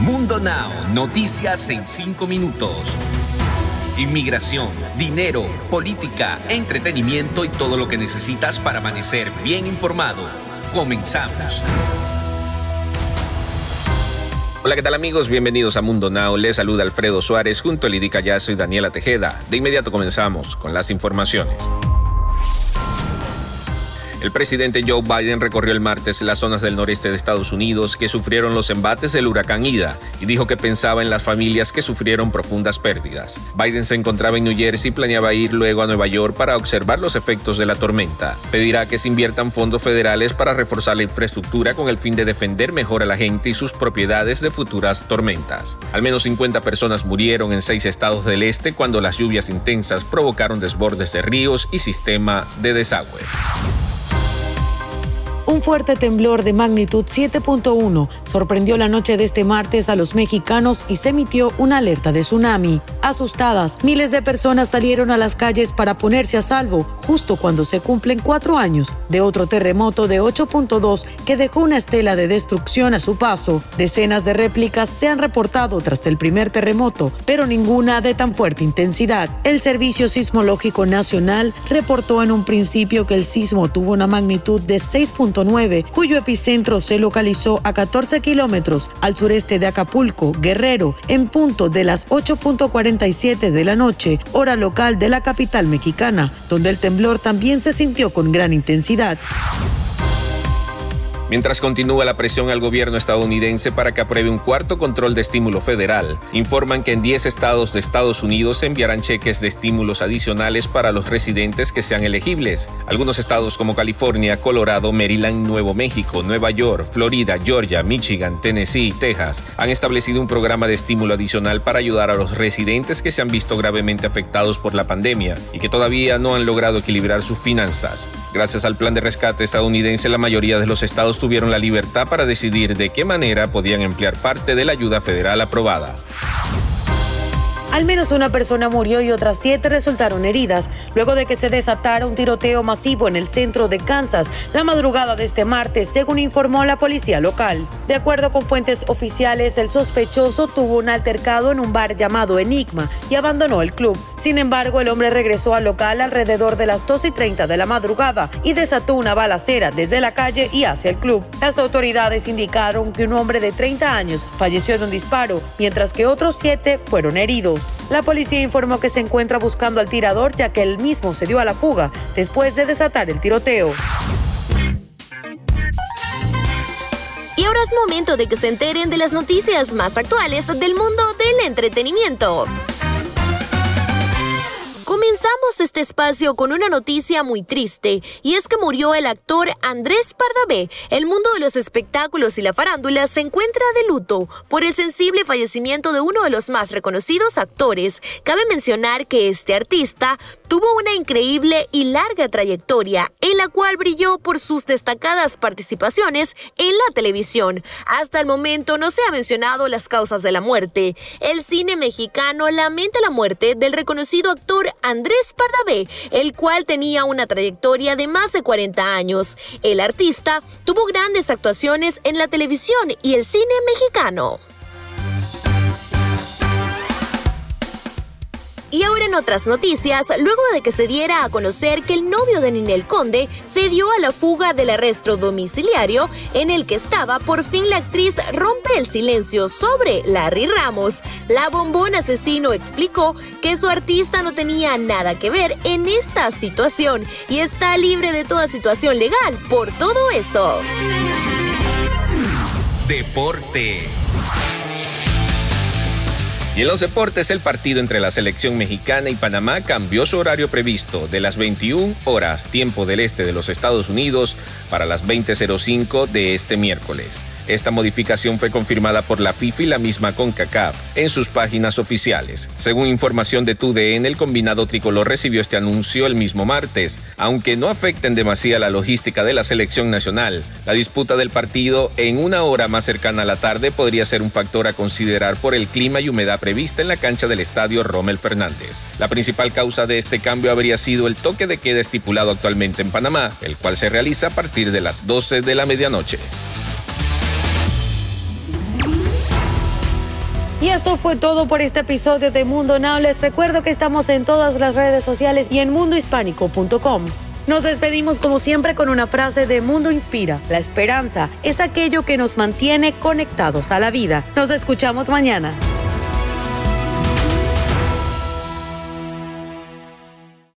Mundo Now, noticias en 5 minutos. Inmigración, dinero, política, entretenimiento y todo lo que necesitas para amanecer bien informado. Comenzamos. Hola, ¿qué tal amigos? Bienvenidos a Mundo Now. Les saluda Alfredo Suárez junto a Lidy Callazo y Daniela Tejeda. De inmediato comenzamos con las informaciones. El presidente Joe Biden recorrió el martes las zonas del noreste de Estados Unidos que sufrieron los embates del huracán Ida y dijo que pensaba en las familias que sufrieron profundas pérdidas. Biden se encontraba en New Jersey y planeaba ir luego a Nueva York para observar los efectos de la tormenta. Pedirá que se inviertan fondos federales para reforzar la infraestructura con el fin de defender mejor a la gente y sus propiedades de futuras tormentas. Al menos 50 personas murieron en seis estados del este cuando las lluvias intensas provocaron desbordes de ríos y sistema de desagüe. Fuerte temblor de magnitud 7.1 sorprendió la noche de este martes a los mexicanos y se emitió una alerta de tsunami. Asustadas, miles de personas salieron a las calles para ponerse a salvo justo cuando se cumplen cuatro años de otro terremoto de 8.2 que dejó una estela de destrucción a su paso. Decenas de réplicas se han reportado tras el primer terremoto, pero ninguna de tan fuerte intensidad. El Servicio Sismológico Nacional reportó en un principio que el sismo tuvo una magnitud de 6.2 cuyo epicentro se localizó a 14 kilómetros al sureste de Acapulco, Guerrero, en punto de las 8.47 de la noche, hora local de la capital mexicana, donde el temblor también se sintió con gran intensidad. Mientras continúa la presión al gobierno estadounidense para que apruebe un cuarto control de estímulo federal, informan que en 10 estados de Estados Unidos se enviarán cheques de estímulos adicionales para los residentes que sean elegibles. Algunos estados como California, Colorado, Maryland, Nuevo México, Nueva York, Florida, Georgia, Michigan, Tennessee y Texas han establecido un programa de estímulo adicional para ayudar a los residentes que se han visto gravemente afectados por la pandemia y que todavía no han logrado equilibrar sus finanzas. Gracias al plan de rescate estadounidense, la mayoría de los estados tuvieron la libertad para decidir de qué manera podían emplear parte de la ayuda federal aprobada. Al menos una persona murió y otras siete resultaron heridas luego de que se desatara un tiroteo masivo en el centro de Kansas la madrugada de este martes, según informó la policía local. De acuerdo con fuentes oficiales, el sospechoso tuvo un altercado en un bar llamado Enigma y abandonó el club. Sin embargo, el hombre regresó al local alrededor de las 2 y 30 de la madrugada y desató una balacera desde la calle y hacia el club. Las autoridades indicaron que un hombre de 30 años falleció de un disparo, mientras que otros siete fueron heridos. La policía informó que se encuentra buscando al tirador ya que él mismo se dio a la fuga después de desatar el tiroteo. Y ahora es momento de que se enteren de las noticias más actuales del mundo del entretenimiento. Comenzamos este espacio con una noticia muy triste, y es que murió el actor Andrés Pardavé. El mundo de los espectáculos y la farándula se encuentra de luto por el sensible fallecimiento de uno de los más reconocidos actores. Cabe mencionar que este artista tuvo una increíble y larga trayectoria, en la cual brilló por sus destacadas participaciones en la televisión. Hasta el momento no se ha mencionado las causas de la muerte. El cine mexicano lamenta la muerte del reconocido actor Andrés Pardavé, el cual tenía una trayectoria de más de 40 años. El artista tuvo grandes actuaciones en la televisión y el cine mexicano. Y ahora en otras noticias, luego de que se diera a conocer que el novio de Ninel Conde se dio a la fuga del arresto domiciliario en el que estaba, por fin la actriz rompe el silencio sobre Larry Ramos. La bombón asesino explicó que su artista no tenía nada que ver en esta situación y está libre de toda situación legal por todo eso. Deportes. Y en los deportes, el partido entre la selección mexicana y Panamá cambió su horario previsto de las 21 horas tiempo del este de los Estados Unidos para las 20.05 de este miércoles. Esta modificación fue confirmada por la FIFA y la misma CONCACAF en sus páginas oficiales. Según información de TUDN, el combinado tricolor recibió este anuncio el mismo martes, aunque no afecten demasiado la logística de la selección nacional. La disputa del partido en una hora más cercana a la tarde podría ser un factor a considerar por el clima y humedad prevista en la cancha del estadio Rommel Fernández. La principal causa de este cambio habría sido el toque de queda estipulado actualmente en Panamá, el cual se realiza a partir de las 12 de la medianoche. Y esto fue todo por este episodio de Mundo Now. Les recuerdo que estamos en todas las redes sociales y en mundohispánico.com. Nos despedimos como siempre con una frase de Mundo Inspira. La esperanza es aquello que nos mantiene conectados a la vida. Nos escuchamos mañana.